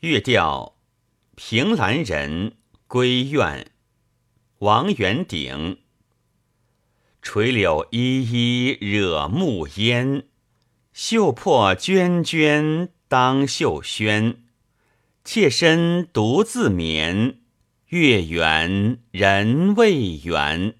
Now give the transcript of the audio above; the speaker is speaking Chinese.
月调凭栏人归院王元鼎垂柳依依惹暮烟绣破娟娟当袖轩妾身独自眠月圆人未圆。